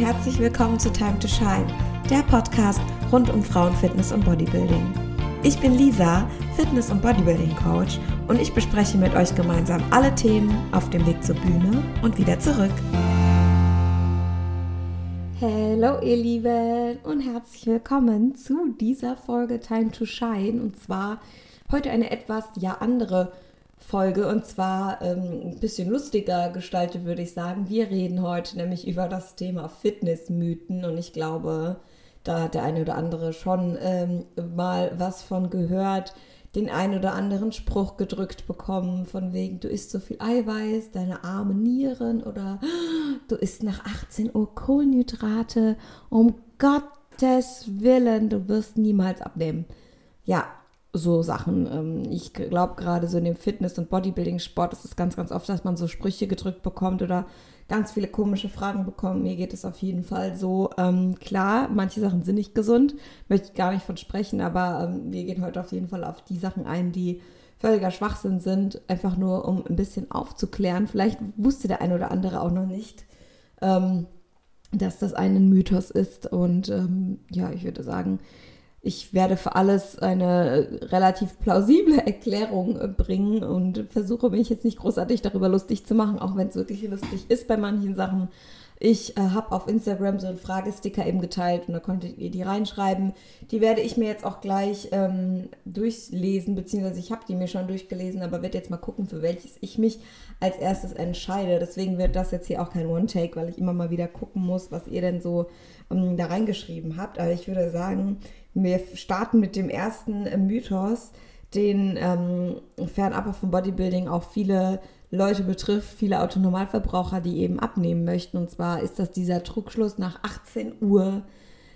herzlich willkommen zu Time to Shine, der Podcast rund um Frauenfitness und Bodybuilding. Ich bin Lisa, Fitness- und Bodybuilding-Coach und ich bespreche mit euch gemeinsam alle Themen auf dem Weg zur Bühne und wieder zurück. Hallo ihr Lieben und herzlich willkommen zu dieser Folge Time to Shine und zwar heute eine etwas ja andere Folge und zwar ähm, ein bisschen lustiger gestaltet, würde ich sagen. Wir reden heute nämlich über das Thema Fitnessmythen und ich glaube, da hat der eine oder andere schon ähm, mal was von gehört, den einen oder anderen Spruch gedrückt bekommen, von wegen, du isst so viel Eiweiß, deine armen Nieren oder du isst nach 18 Uhr Kohlenhydrate, um Gottes Willen, du wirst niemals abnehmen. Ja, so Sachen. Ähm, ich glaube gerade so in dem Fitness- und Bodybuilding-Sport ist es ganz, ganz oft, dass man so Sprüche gedrückt bekommt oder ganz viele komische Fragen bekommt. Mir geht es auf jeden Fall so. Ähm, klar, manche Sachen sind nicht gesund, möchte ich gar nicht von sprechen, aber ähm, wir gehen heute auf jeden Fall auf die Sachen ein, die völliger Schwachsinn sind, einfach nur um ein bisschen aufzuklären. Vielleicht wusste der eine oder andere auch noch nicht, dass das ein Mythos ist. Und ja, ich würde sagen, ich werde für alles eine relativ plausible Erklärung äh, bringen und versuche mich jetzt nicht großartig darüber lustig zu machen, auch wenn es wirklich lustig ist bei manchen Sachen. Ich äh, habe auf Instagram so einen Fragesticker eben geteilt und da konntet ihr die reinschreiben. Die werde ich mir jetzt auch gleich ähm, durchlesen, beziehungsweise ich habe die mir schon durchgelesen, aber werde jetzt mal gucken, für welches ich mich als erstes entscheide. Deswegen wird das jetzt hier auch kein One-Take, weil ich immer mal wieder gucken muss, was ihr denn so ähm, da reingeschrieben habt. Aber ich würde sagen, wir starten mit dem ersten äh, Mythos, den ähm, fernab vom Bodybuilding auch viele Leute betrifft, viele Autonormalverbraucher, die eben abnehmen möchten. Und zwar ist das dieser Trugschluss, nach 18 Uhr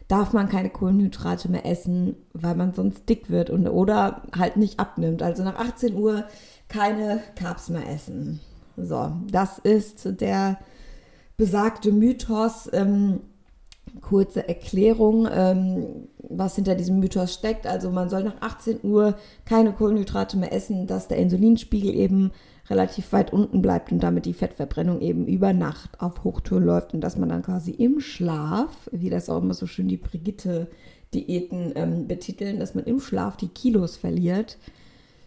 darf man keine Kohlenhydrate mehr essen, weil man sonst dick wird und, oder halt nicht abnimmt. Also nach 18 Uhr keine Carbs mehr essen. So, das ist der besagte Mythos. Ähm, kurze Erklärung, ähm, was hinter diesem Mythos steckt. Also man soll nach 18 Uhr keine Kohlenhydrate mehr essen, dass der Insulinspiegel eben relativ weit unten bleibt und damit die Fettverbrennung eben über Nacht auf Hochtour läuft und dass man dann quasi im Schlaf, wie das auch immer so schön die Brigitte-Diäten ähm, betiteln, dass man im Schlaf die Kilos verliert.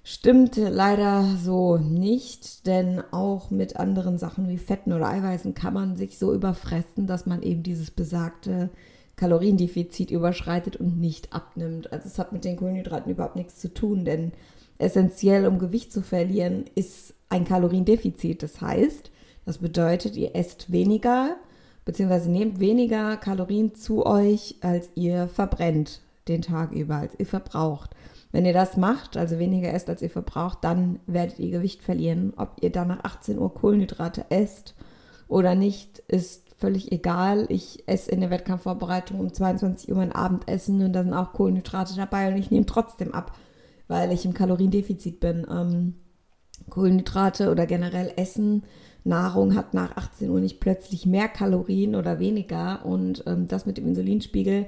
Stimmt leider so nicht, denn auch mit anderen Sachen wie Fetten oder Eiweißen kann man sich so überfressen, dass man eben dieses besagte Kaloriendefizit überschreitet und nicht abnimmt. Also es hat mit den Kohlenhydraten überhaupt nichts zu tun, denn essentiell, um Gewicht zu verlieren, ist ein Kaloriendefizit. Das heißt, das bedeutet, ihr esst weniger bzw. nehmt weniger Kalorien zu euch, als ihr verbrennt den Tag über, als ihr verbraucht. Wenn ihr das macht, also weniger esst, als ihr verbraucht, dann werdet ihr Gewicht verlieren. Ob ihr dann nach 18 Uhr Kohlenhydrate esst oder nicht, ist völlig egal. Ich esse in der Wettkampfvorbereitung um 22 Uhr mein Abendessen und da sind auch Kohlenhydrate dabei und ich nehme trotzdem ab, weil ich im Kaloriendefizit bin. Ähm, Kohlenhydrate oder generell Essen, Nahrung hat nach 18 Uhr nicht plötzlich mehr Kalorien oder weniger und ähm, das mit dem Insulinspiegel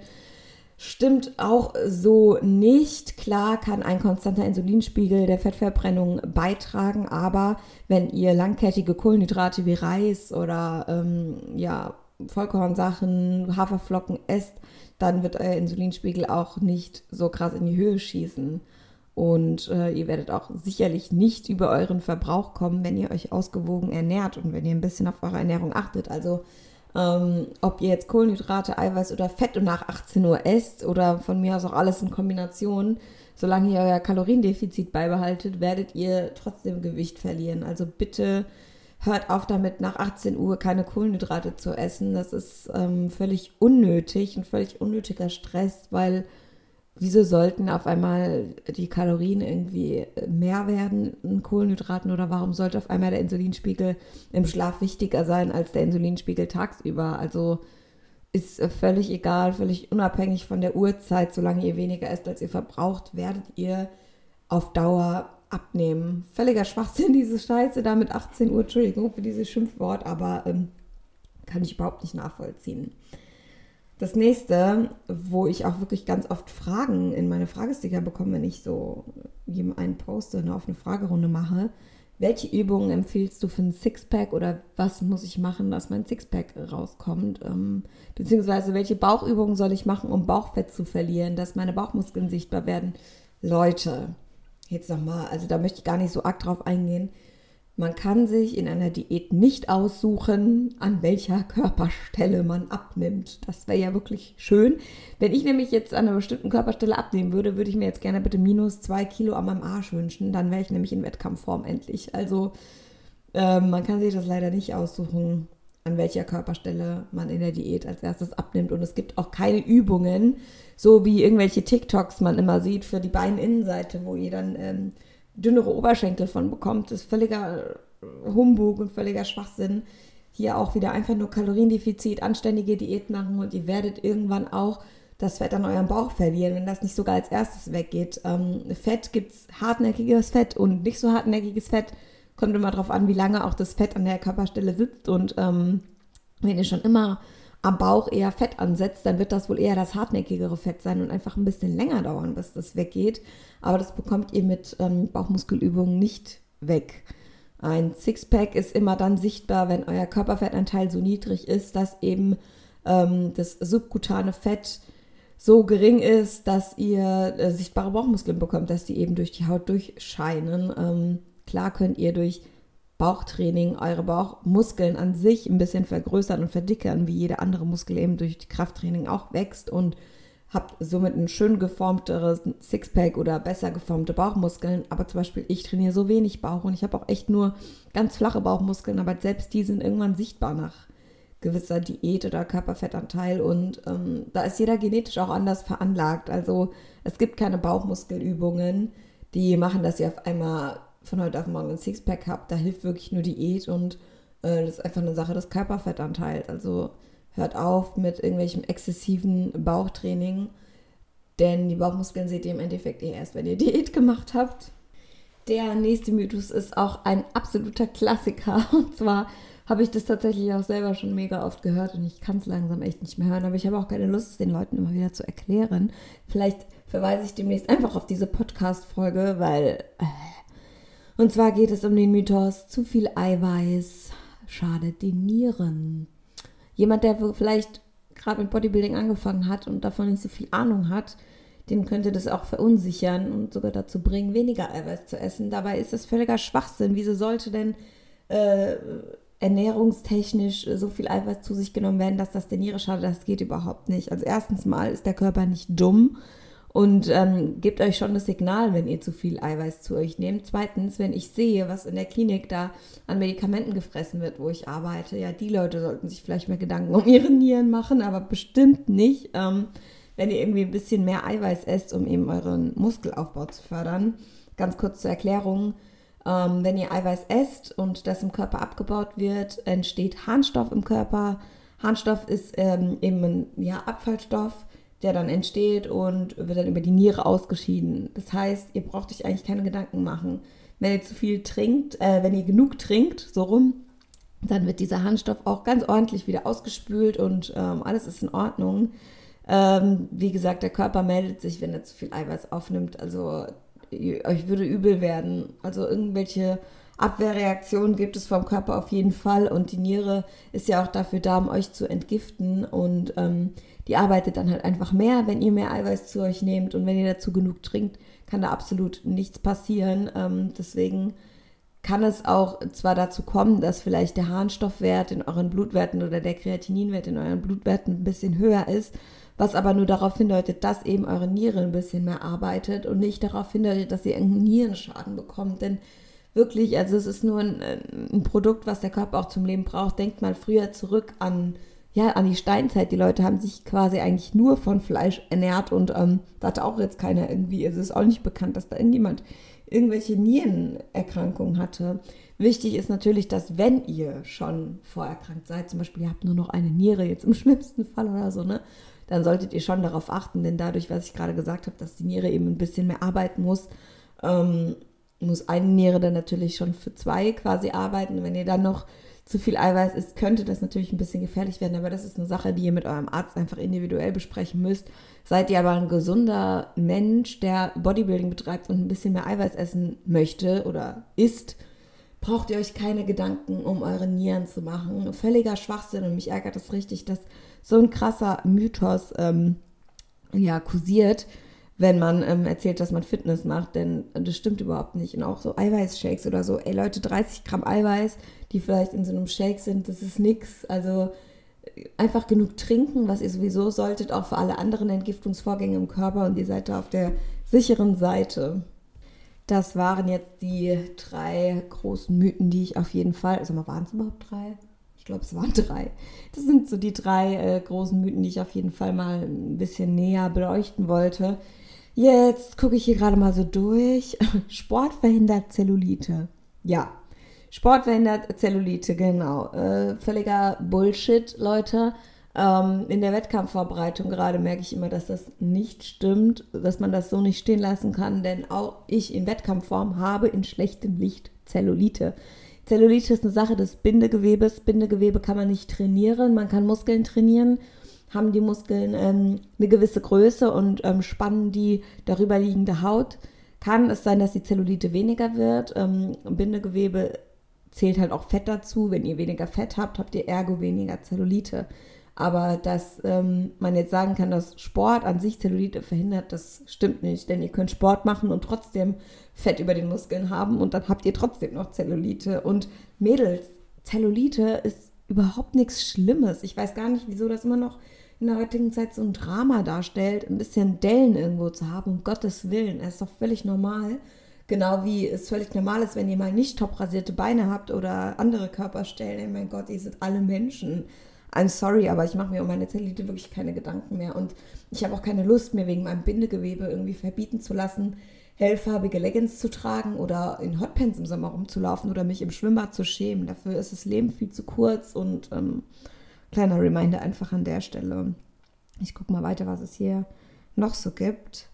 stimmt auch so nicht. Klar kann ein konstanter Insulinspiegel der Fettverbrennung beitragen, aber wenn ihr langkettige Kohlenhydrate wie Reis oder ähm, ja, Vollkornsachen, Haferflocken esst, dann wird euer Insulinspiegel auch nicht so krass in die Höhe schießen. Und äh, ihr werdet auch sicherlich nicht über euren Verbrauch kommen, wenn ihr euch ausgewogen ernährt und wenn ihr ein bisschen auf eure Ernährung achtet. Also ähm, ob ihr jetzt Kohlenhydrate, Eiweiß oder Fett nach 18 Uhr esst oder von mir aus auch alles in Kombination, solange ihr euer Kaloriendefizit beibehaltet, werdet ihr trotzdem Gewicht verlieren. Also bitte hört auf damit, nach 18 Uhr keine Kohlenhydrate zu essen. Das ist ähm, völlig unnötig, ein völlig unnötiger Stress, weil wieso sollten auf einmal die Kalorien irgendwie mehr werden in Kohlenhydraten oder warum sollte auf einmal der Insulinspiegel im Schlaf wichtiger sein als der Insulinspiegel tagsüber? Also ist völlig egal, völlig unabhängig von der Uhrzeit, solange ihr weniger esst, als ihr verbraucht, werdet ihr auf Dauer abnehmen. Völliger Schwachsinn, diese Scheiße da mit 18 Uhr, Entschuldigung für dieses Schimpfwort, aber ähm, kann ich überhaupt nicht nachvollziehen. Das nächste, wo ich auch wirklich ganz oft Fragen in meine Fragesticker bekomme, wenn ich so einen poste, eine Fragerunde mache, welche Übungen empfiehlst du für ein Sixpack oder was muss ich machen, dass mein Sixpack rauskommt? Ähm, beziehungsweise welche Bauchübungen soll ich machen, um Bauchfett zu verlieren, dass meine Bauchmuskeln sichtbar werden? Leute, jetzt nochmal, also da möchte ich gar nicht so arg drauf eingehen. Man kann sich in einer Diät nicht aussuchen, an welcher Körperstelle man abnimmt. Das wäre ja wirklich schön. Wenn ich nämlich jetzt an einer bestimmten Körperstelle abnehmen würde, würde ich mir jetzt gerne bitte minus zwei Kilo an meinem Arsch wünschen. Dann wäre ich nämlich in Wettkampfform endlich. Also äh, man kann sich das leider nicht aussuchen, an welcher Körperstelle man in der Diät als erstes abnimmt. Und es gibt auch keine Übungen, so wie irgendwelche TikToks man immer sieht für die Beininnenseite, wo ihr dann... Ähm, dünnere Oberschenkel von bekommt, ist völliger Humbug und völliger Schwachsinn. Hier auch wieder einfach nur Kaloriendefizit, anständige Diät machen und ihr werdet irgendwann auch das Fett an eurem Bauch verlieren, wenn das nicht sogar als erstes weggeht. Ähm, Fett gibt es hartnäckiges Fett und nicht so hartnäckiges Fett. Kommt immer darauf an, wie lange auch das Fett an der Körperstelle sitzt. Und ähm, wenn ihr schon immer am Bauch eher Fett ansetzt, dann wird das wohl eher das hartnäckigere Fett sein und einfach ein bisschen länger dauern, bis das weggeht. Aber das bekommt ihr mit ähm, Bauchmuskelübungen nicht weg. Ein Sixpack ist immer dann sichtbar, wenn euer Körperfettanteil so niedrig ist, dass eben ähm, das subkutane Fett so gering ist, dass ihr äh, sichtbare Bauchmuskeln bekommt, dass die eben durch die Haut durchscheinen. Ähm, klar könnt ihr durch Bauchtraining eure Bauchmuskeln an sich ein bisschen vergrößern und verdickern, wie jede andere Muskel eben durch Krafttraining auch wächst und habt somit ein schön geformteres Sixpack oder besser geformte Bauchmuskeln. Aber zum Beispiel, ich trainiere so wenig Bauch und ich habe auch echt nur ganz flache Bauchmuskeln, aber selbst die sind irgendwann sichtbar nach gewisser Diät oder Körperfettanteil und ähm, da ist jeder genetisch auch anders veranlagt. Also es gibt keine Bauchmuskelübungen, die machen, dass ihr auf einmal von heute auf morgen ein Sixpack habt. Da hilft wirklich nur Diät und äh, das ist einfach eine Sache des Körperfettanteils. Also hört auf mit irgendwelchem exzessiven Bauchtraining, denn die Bauchmuskeln seht ihr im Endeffekt eh erst, wenn ihr Diät gemacht habt. Der nächste Mythos ist auch ein absoluter Klassiker. Und zwar habe ich das tatsächlich auch selber schon mega oft gehört und ich kann es langsam echt nicht mehr hören, aber ich habe auch keine Lust, es den Leuten immer wieder zu erklären. Vielleicht verweise ich demnächst einfach auf diese Podcast-Folge, weil äh, und zwar geht es um den Mythos, zu viel Eiweiß schadet den Nieren. Jemand, der vielleicht gerade mit Bodybuilding angefangen hat und davon nicht so viel Ahnung hat, den könnte das auch verunsichern und sogar dazu bringen, weniger Eiweiß zu essen. Dabei ist das völliger Schwachsinn. Wieso sollte denn äh, ernährungstechnisch so viel Eiweiß zu sich genommen werden, dass das der Niere schadet? Das geht überhaupt nicht. Also erstens mal ist der Körper nicht dumm und ähm, gebt euch schon das Signal, wenn ihr zu viel Eiweiß zu euch nehmt. Zweitens, wenn ich sehe, was in der Klinik da an Medikamenten gefressen wird, wo ich arbeite, ja, die Leute sollten sich vielleicht mehr Gedanken um ihre Nieren machen, aber bestimmt nicht, ähm, wenn ihr irgendwie ein bisschen mehr Eiweiß esst, um eben euren Muskelaufbau zu fördern. Ganz kurz zur Erklärung. Ähm, wenn ihr Eiweiß esst und das im Körper abgebaut wird, entsteht Harnstoff im Körper. Harnstoff ist ähm, eben ein ja, Abfallstoff der dann entsteht und wird dann über die Niere ausgeschieden. Das heißt, ihr braucht euch eigentlich keine Gedanken machen. Wenn ihr zu viel trinkt, äh, wenn ihr genug trinkt, so rum, dann wird dieser Harnstoff auch ganz ordentlich wieder ausgespült und ähm, alles ist in Ordnung. Ähm, wie gesagt, der Körper meldet sich, wenn er zu viel Eiweiß aufnimmt. Also euch würde übel werden. Also irgendwelche Abwehrreaktionen gibt es vom Körper auf jeden Fall und die Niere ist ja auch dafür da, um euch zu entgiften und ähm, die arbeitet dann halt einfach mehr, wenn ihr mehr Eiweiß zu euch nehmt und wenn ihr dazu genug trinkt, kann da absolut nichts passieren. Ähm, deswegen kann es auch zwar dazu kommen, dass vielleicht der Harnstoffwert in euren Blutwerten oder der Kreatininwert in euren Blutwerten ein bisschen höher ist, was aber nur darauf hindeutet, dass eben eure Niere ein bisschen mehr arbeitet und nicht darauf hindeutet, dass ihr irgendeinen Nierenschaden bekommt. Denn wirklich, also es ist nur ein, ein Produkt, was der Körper auch zum Leben braucht. Denkt mal früher zurück an ja, an die Steinzeit. Die Leute haben sich quasi eigentlich nur von Fleisch ernährt und ähm, da hatte auch jetzt keiner irgendwie, es ist auch nicht bekannt, dass da irgendjemand irgendwelche Nierenerkrankungen hatte. Wichtig ist natürlich, dass wenn ihr schon vorerkrankt seid, zum Beispiel ihr habt nur noch eine Niere, jetzt im schlimmsten Fall oder so, ne, dann solltet ihr schon darauf achten, denn dadurch, was ich gerade gesagt habe, dass die Niere eben ein bisschen mehr arbeiten muss, ähm, muss eine Niere dann natürlich schon für zwei quasi arbeiten. Wenn ihr dann noch zu viel Eiweiß ist, könnte das natürlich ein bisschen gefährlich werden, aber das ist eine Sache, die ihr mit eurem Arzt einfach individuell besprechen müsst. Seid ihr aber ein gesunder Mensch, der Bodybuilding betreibt und ein bisschen mehr Eiweiß essen möchte oder isst, braucht ihr euch keine Gedanken um eure Nieren zu machen. Völliger Schwachsinn und mich ärgert es richtig, dass so ein krasser Mythos ähm, ja, kursiert, wenn man ähm, erzählt, dass man Fitness macht, denn das stimmt überhaupt nicht. Und auch so Eiweißshakes oder so, ey Leute, 30 Gramm Eiweiß, die vielleicht in so einem Shake sind, das ist nix. Also einfach genug trinken, was ihr sowieso solltet, auch für alle anderen Entgiftungsvorgänge im Körper und ihr seid da auf der sicheren Seite. Das waren jetzt die drei großen Mythen, die ich auf jeden Fall, also waren es überhaupt drei? Ich glaube, es waren drei. Das sind so die drei äh, großen Mythen, die ich auf jeden Fall mal ein bisschen näher beleuchten wollte. Jetzt gucke ich hier gerade mal so durch. Sport verhindert Zellulite. Ja, Sport verhindert Zellulite, genau. Äh, völliger Bullshit, Leute. Ähm, in der Wettkampfvorbereitung gerade merke ich immer, dass das nicht stimmt, dass man das so nicht stehen lassen kann, denn auch ich in Wettkampfform habe in schlechtem Licht Zellulite. Zellulite ist eine Sache des Bindegewebes. Bindegewebe kann man nicht trainieren, man kann Muskeln trainieren. Haben die Muskeln ähm, eine gewisse Größe und ähm, spannen die darüber liegende Haut, kann es sein, dass die Zellulite weniger wird. Ähm, Bindegewebe zählt halt auch Fett dazu. Wenn ihr weniger Fett habt, habt ihr ergo weniger Zellulite. Aber dass ähm, man jetzt sagen kann, dass Sport an sich Zellulite verhindert, das stimmt nicht. Denn ihr könnt Sport machen und trotzdem Fett über den Muskeln haben und dann habt ihr trotzdem noch Zellulite. Und Mädels, Zellulite ist überhaupt nichts Schlimmes. Ich weiß gar nicht, wieso das immer noch in der heutigen Zeit so ein Drama darstellt, ein bisschen Dellen irgendwo zu haben, um Gottes Willen. Es ist doch völlig normal. Genau wie es völlig normal ist, wenn ihr mal nicht top rasierte Beine habt oder andere Körperstellen. Ey, mein Gott, ihr seid alle Menschen. I'm sorry, aber ich mache mir um meine Zellulite wirklich keine Gedanken mehr. Und ich habe auch keine Lust mehr, wegen meinem Bindegewebe irgendwie verbieten zu lassen, hellfarbige Leggings zu tragen oder in Hotpants im Sommer rumzulaufen oder mich im Schwimmbad zu schämen. Dafür ist das Leben viel zu kurz und ähm, kleiner Reminder einfach an der Stelle. Ich gucke mal weiter, was es hier noch so gibt.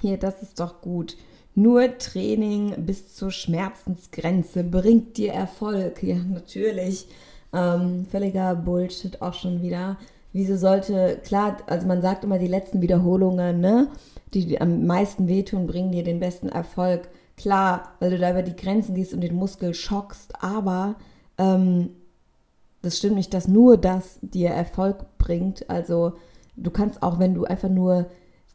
Hier, das ist doch gut. Nur Training bis zur Schmerzensgrenze bringt dir Erfolg. Ja, natürlich. Ähm, völliger Bullshit auch schon wieder. Wieso sollte, klar, also man sagt immer die letzten Wiederholungen, ne, die, am meisten wehtun, bringen dir den besten Erfolg. Klar, weil du da über die Grenzen gehst und den Muskel schockst, aber ähm, das stimmt nicht, dass nur das dir Erfolg bringt. Also du kannst auch, wenn du einfach nur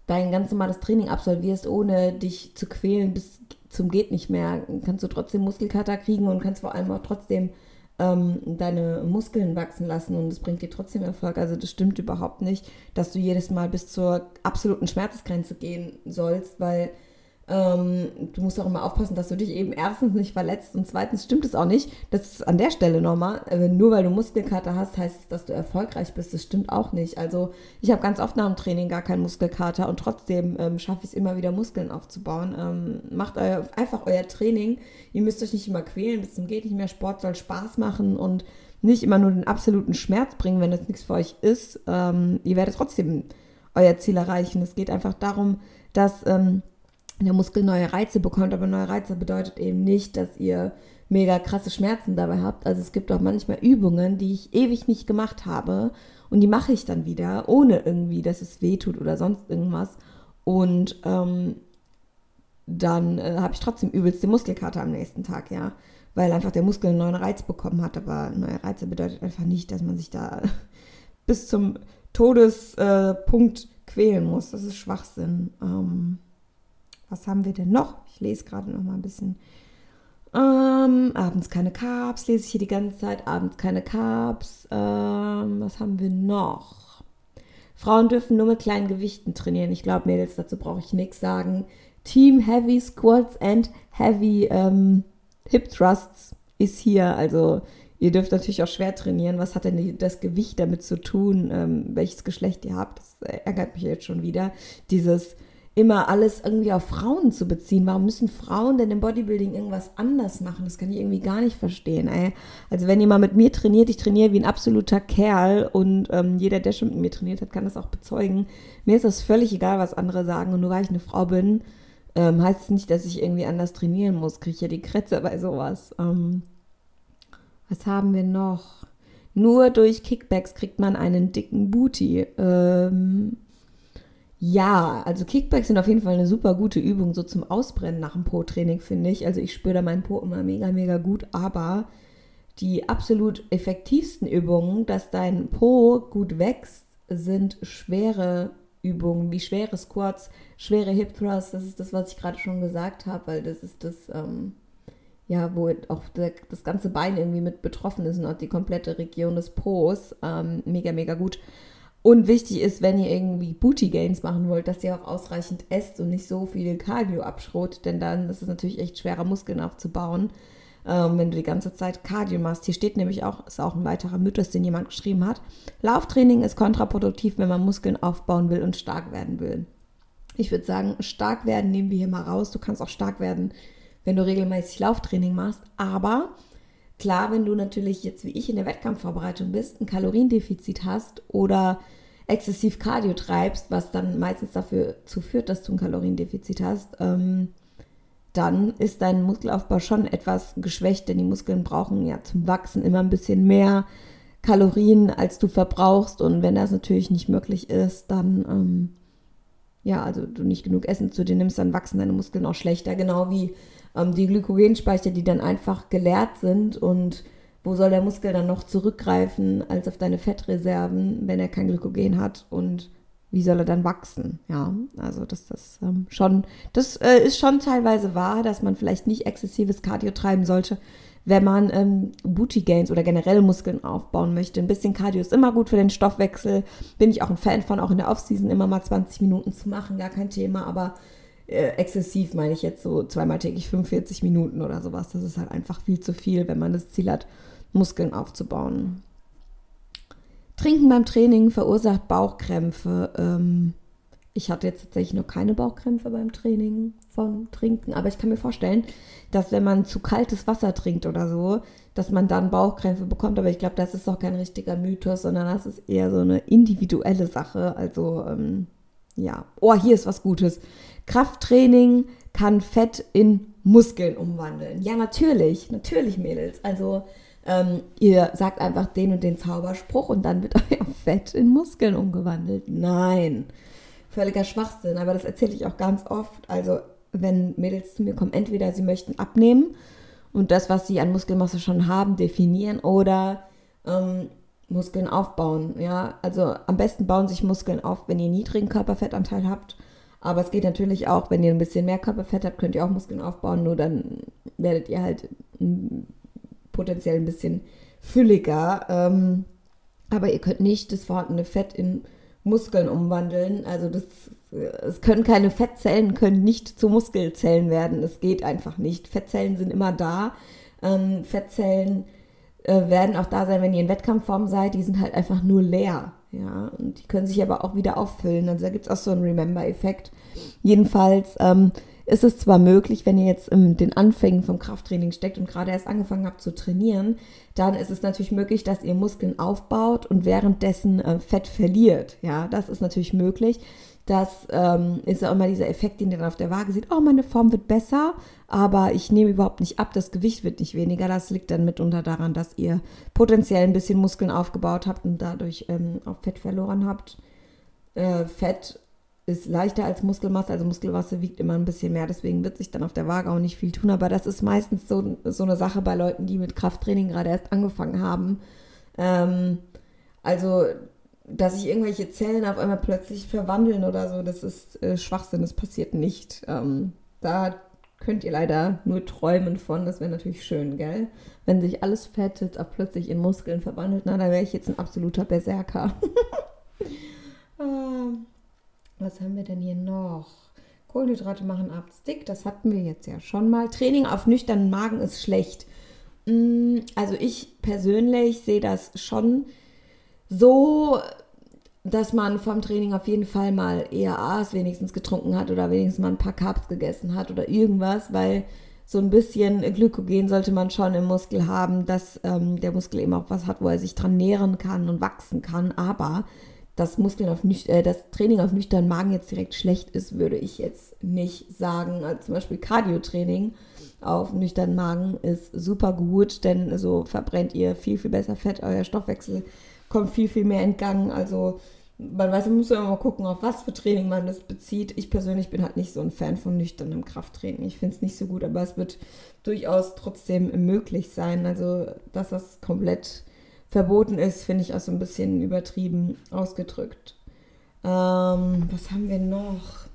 dein ganz normales Training absolvierst, ohne dich zu quälen bis zum geht nicht mehr, kannst du trotzdem Muskelkater kriegen und kannst vor allem auch trotzdem ähm, deine Muskeln wachsen lassen und es bringt dir trotzdem Erfolg. Also das stimmt überhaupt nicht, dass du jedes Mal bis zur absoluten Schmerzgrenze gehen sollst, weil du musst auch immer aufpassen, dass du dich eben erstens nicht verletzt und zweitens stimmt es auch nicht. Das ist an der Stelle nochmal. Äh, nur weil du Muskelkater hast, heißt es, dass du erfolgreich bist. Das stimmt auch nicht. Also ich habe ganz oft nach dem Training gar keinen Muskelkater und trotzdem ähm, schaffe ich es immer wieder Muskeln aufzubauen. Ähm, macht euer, einfach euer Training. Ihr müsst euch nicht immer quälen, bis zum geht nicht mehr. Sport soll Spaß machen und nicht immer nur den absoluten Schmerz bringen, wenn das nichts für euch ist. Ähm, ihr werdet trotzdem euer Ziel erreichen. Es geht einfach darum, dass ähm, der Muskel neue Reize bekommt, aber neue Reize bedeutet eben nicht, dass ihr mega krasse Schmerzen dabei habt. Also es gibt auch manchmal Übungen, die ich ewig nicht gemacht habe und die mache ich dann wieder, ohne irgendwie, dass es weh tut oder sonst irgendwas. Und ähm, dann äh, habe ich trotzdem übelste Muskelkater am nächsten Tag, ja. Weil einfach der Muskel einen neuen Reiz bekommen hat. Aber neue Reize bedeutet einfach nicht, dass man sich da bis zum Todespunkt äh, quälen muss. Das ist Schwachsinn. Ähm, was haben wir denn noch? Ich lese gerade noch mal ein bisschen. Ähm, abends keine Carbs, lese ich hier die ganze Zeit. Abends keine Carbs. Ähm, was haben wir noch? Frauen dürfen nur mit kleinen Gewichten trainieren. Ich glaube, Mädels, dazu brauche ich nichts sagen. Team Heavy Squats and Heavy ähm, Hip Thrusts ist hier. Also ihr dürft natürlich auch schwer trainieren. Was hat denn das Gewicht damit zu tun, ähm, welches Geschlecht ihr habt? Das ärgert mich jetzt schon wieder. Dieses immer alles irgendwie auf Frauen zu beziehen. Warum müssen Frauen denn im Bodybuilding irgendwas anders machen? Das kann ich irgendwie gar nicht verstehen. Ey. Also wenn mal mit mir trainiert, ich trainiere wie ein absoluter Kerl und ähm, jeder, der schon mit mir trainiert hat, kann das auch bezeugen. Mir ist das völlig egal, was andere sagen und nur weil ich eine Frau bin, ähm, heißt es nicht, dass ich irgendwie anders trainieren muss. Kriege ich ja die Krätze bei sowas. Ähm, was haben wir noch? Nur durch Kickbacks kriegt man einen dicken Booty. Ähm, Ja, also Kickbacks sind auf jeden Fall eine super gute Übung, so zum Ausbrennen nach dem Po-Training, finde ich. Also ich spüre da meinen Po immer mega, mega gut, aber die absolut effektivsten Übungen, dass dein Po gut wächst, sind schwere Übungen, wie schwere Squats, schwere Hip Thrusts. Das ist das, was ich gerade schon gesagt habe, weil das ist das, ähm, ja, wo auch der, das ganze Bein irgendwie mit betroffen ist und auch die komplette Region des Po's. Ähm, mega, mega gut. Und wichtig ist, wenn ihr irgendwie Booty Gains machen wollt, dass ihr auch ausreichend esst und nicht so viel Cardio abschrot, denn dann ist es natürlich echt schwerer, Muskeln aufzubauen, ähm, wenn du die ganze Zeit Cardio machst. Hier steht nämlich auch, ist auch ein weiterer Mythos, den jemand geschrieben hat. Lauftraining ist kontraproduktiv, wenn man Muskeln aufbauen will und stark werden will. Ich würde sagen, stark werden nehmen wir hier mal raus. Du kannst auch stark werden, wenn du regelmäßig Lauftraining machst, aber Klar, wenn du natürlich jetzt wie ich in der Wettkampfvorbereitung bist, ein Kaloriendefizit hast oder exzessiv Cardio treibst, was dann meistens dafür zu führt, dass du ein Kaloriendefizit hast, ähm, dann ist dein Muskelaufbau schon etwas geschwächt, denn die Muskeln brauchen ja zum Wachsen immer ein bisschen mehr Kalorien, als du verbrauchst. Und wenn das natürlich nicht möglich ist, dann, ähm, ja, also du nicht genug Essen zu dir nimmst, dann wachsen deine Muskeln auch schlechter. Genau wie ähm, die Glykogenspeicher, die dann einfach geleert sind und wo soll der Muskel dann noch zurückgreifen als auf deine Fettreserven, wenn er kein Glykogen hat und wie soll er dann wachsen? Ja, also das, das ähm, schon, das äh, ist schon teilweise wahr, dass man vielleicht nicht exzessives Cardio treiben sollte, wenn man ähm, Booty Gains oder generell Muskeln aufbauen möchte. Ein bisschen Cardio ist immer gut für den Stoffwechsel. Bin ich auch ein Fan von, auch in der Offseason immer mal 20 Minuten zu machen, gar kein Thema. Aber äh, exzessiv meine ich jetzt so zweimal täglich 45 Minuten oder sowas. Das ist halt einfach viel zu viel, wenn man das Ziel hat, Muskeln aufzubauen. Trinken beim Training verursacht Bauchkrämpfe. Ähm, ich hatte jetzt tatsächlich noch keine Bauchkrämpfe beim Training von Trinken, aber ich kann mir vorstellen, dass wenn man zu kaltes Wasser trinkt oder so, dass man dann Bauchkrämpfe bekommt. Aber ich glaube, das ist auch kein richtiger Mythos, sondern das ist eher so eine individuelle Sache. Also ähm, ja, oh, hier ist was Gutes. Krafttraining kann Fett in Muskeln umwandeln. Ja, natürlich, natürlich, Mädels. Also ähm, ihr sagt einfach den und den Zauberspruch und dann wird euer Fett in Muskeln umgewandelt. Nein, völliger Schwachsinn. Aber das erzähle ich auch ganz oft. Also wenn Mädels zu mir kommen, entweder sie möchten abnehmen und das, was sie an Muskelmasse schon haben, definieren oder ähm, Muskeln aufbauen. Ja, also am besten bauen sich Muskeln auf, wenn ihr niedrigen Körperfettanteil habt aber es geht natürlich auch, wenn ihr ein bisschen mehr Körperfett habt, könnt ihr auch Muskeln aufbauen, nur dann werdet ihr halt potenziell ein bisschen fülliger. Ähm, aber ihr könnt nicht das vorhandene Fett in Muskeln umwandeln. Also das, es können keine Fettzellen, können nicht zu Muskelzellen werden. Es geht einfach nicht. Fettzellen sind immer da. Ähm, Fettzellen äh, werden auch da sein, wenn ihr in Wettkampfform seid. Die sind halt einfach nur leer. Ja, und die können sich aber auch wieder auffüllen. Also da gibt es auch so einen Remember-Effekt. Jedenfalls ähm, ist es zwar möglich, wenn ihr jetzt in den Anfängen vom Krafttraining steckt und gerade erst angefangen habt zu trainieren, dann ist es natürlich möglich, dass ihr Muskeln aufbaut und währenddessen äh, Fett verliert. Ja, das ist natürlich möglich. Das ähm, ist ja immer dieser Effekt, den ihr dann auf der Waage seht. Oh, meine Form wird besser, aber ich nehme überhaupt nicht ab. Das Gewicht wird nicht weniger. Das liegt dann mitunter daran, dass ihr potenziell ein bisschen Muskeln aufgebaut habt und dadurch ähm, auch Fett verloren habt. Äh, Fett ist leichter als Muskelmasse, also Muskelmasse wiegt immer ein bisschen mehr, deswegen wird sich dann auf der Waage auch nicht viel tun. Aber das ist meistens so, so eine Sache bei Leuten, die mit Krafttraining gerade erst angefangen haben. Ähm, also dass sich irgendwelche Zellen auf einmal plötzlich verwandeln oder so, das ist äh, Schwachsinn, das passiert nicht. Ähm, da könnt ihr leider nur träumen von, das wäre natürlich schön, gell? Wenn sich alles Fett jetzt auch plötzlich in Muskeln verwandelt, na, da wäre ich jetzt ein absoluter Berserker. ähm, was haben wir denn hier noch? Kohlenhydrate machen abends dick, das hatten wir jetzt ja schon mal. Training auf nüchternen Magen ist schlecht. Mm, also ich persönlich sehe das schon so, dass man vom Training auf jeden Fall mal eher Aas wenigstens getrunken hat oder wenigstens mal ein paar Carbs gegessen hat oder irgendwas, weil so ein bisschen Glykogen sollte man schon im Muskel haben, dass ähm, der Muskel eben auch was hat, wo er sich dran nähren kann und wachsen kann. Aber das Muskeln auf nüch äh, das Training auf nüchternen Magen jetzt direkt schlecht ist, würde ich jetzt nicht sagen. Also zum Beispiel Cardio-Training auf nüchternen Magen ist super gut, denn so verbrennt ihr viel, viel besser Fett, euer Stoffwechsel kommt viel, viel mehr in Gang. Also man weiß, man muss immer mal gucken, auf was für Training man das bezieht. Ich persönlich bin halt nicht so ein Fan von nüchternem Krafttraining. Ich finde es nicht so gut, aber es wird durchaus trotzdem möglich sein. Also, dass das komplett verboten ist, finde ich auch so ein bisschen übertrieben ausgedrückt. Ähm, was haben wir noch?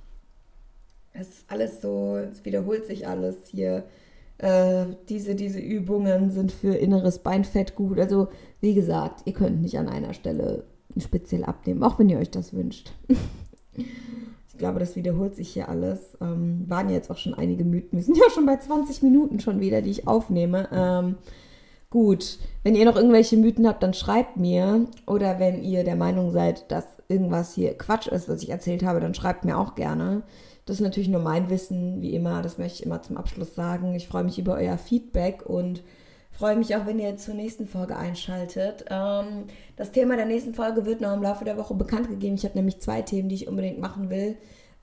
Es ist alles so, es wiederholt sich alles hier. Äh, diese, diese Übungen sind für inneres Beinfett gut. Also, wie gesagt, ihr könnt nicht an einer Stelle speziell abnehmen, auch wenn ihr euch das wünscht. ich glaube, das wiederholt sich hier alles. Ähm, waren jetzt auch schon einige Mythen. Wir sind ja schon bei 20 Minuten schon wieder, die ich aufnehme. Ähm, gut, wenn ihr noch irgendwelche Mythen habt, dann schreibt mir. Oder wenn ihr der Meinung seid, dass irgendwas hier Quatsch ist, was ich erzählt habe, dann schreibt mir auch gerne. Das ist natürlich nur mein Wissen, wie immer. Das möchte ich immer zum Abschluss sagen. Ich freue mich über euer Feedback und freue mich auch, wenn ihr zur nächsten Folge einschaltet. Ähm, das Thema der nächsten Folge wird noch im Laufe der Woche bekannt gegeben. Ich habe nämlich zwei Themen, die ich unbedingt machen will,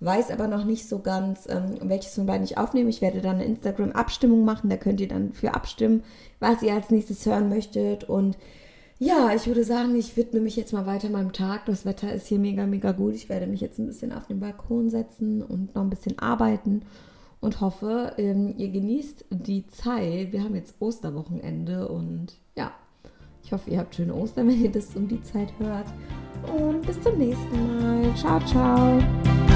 weiß aber noch nicht so ganz, ähm, welches von beiden ich aufnehme. Ich werde dann eine Instagram-Abstimmung machen, da könnt ihr dann für abstimmen, was ihr als nächstes hören möchtet. Und ja, ich würde sagen, ich widme mich jetzt mal weiter meinem Tag. Das Wetter ist hier mega, mega gut. Ich werde mich jetzt ein bisschen auf den Balkon setzen und noch ein bisschen arbeiten und hoffe, ähm, ihr genießt die Zeit. Wir haben jetzt Osterwochenende und ja, ich hoffe, ihr habt schöne Ostern, wenn ihr das um die Zeit hört. Und bis zum nächsten Mal. Ciao, ciao.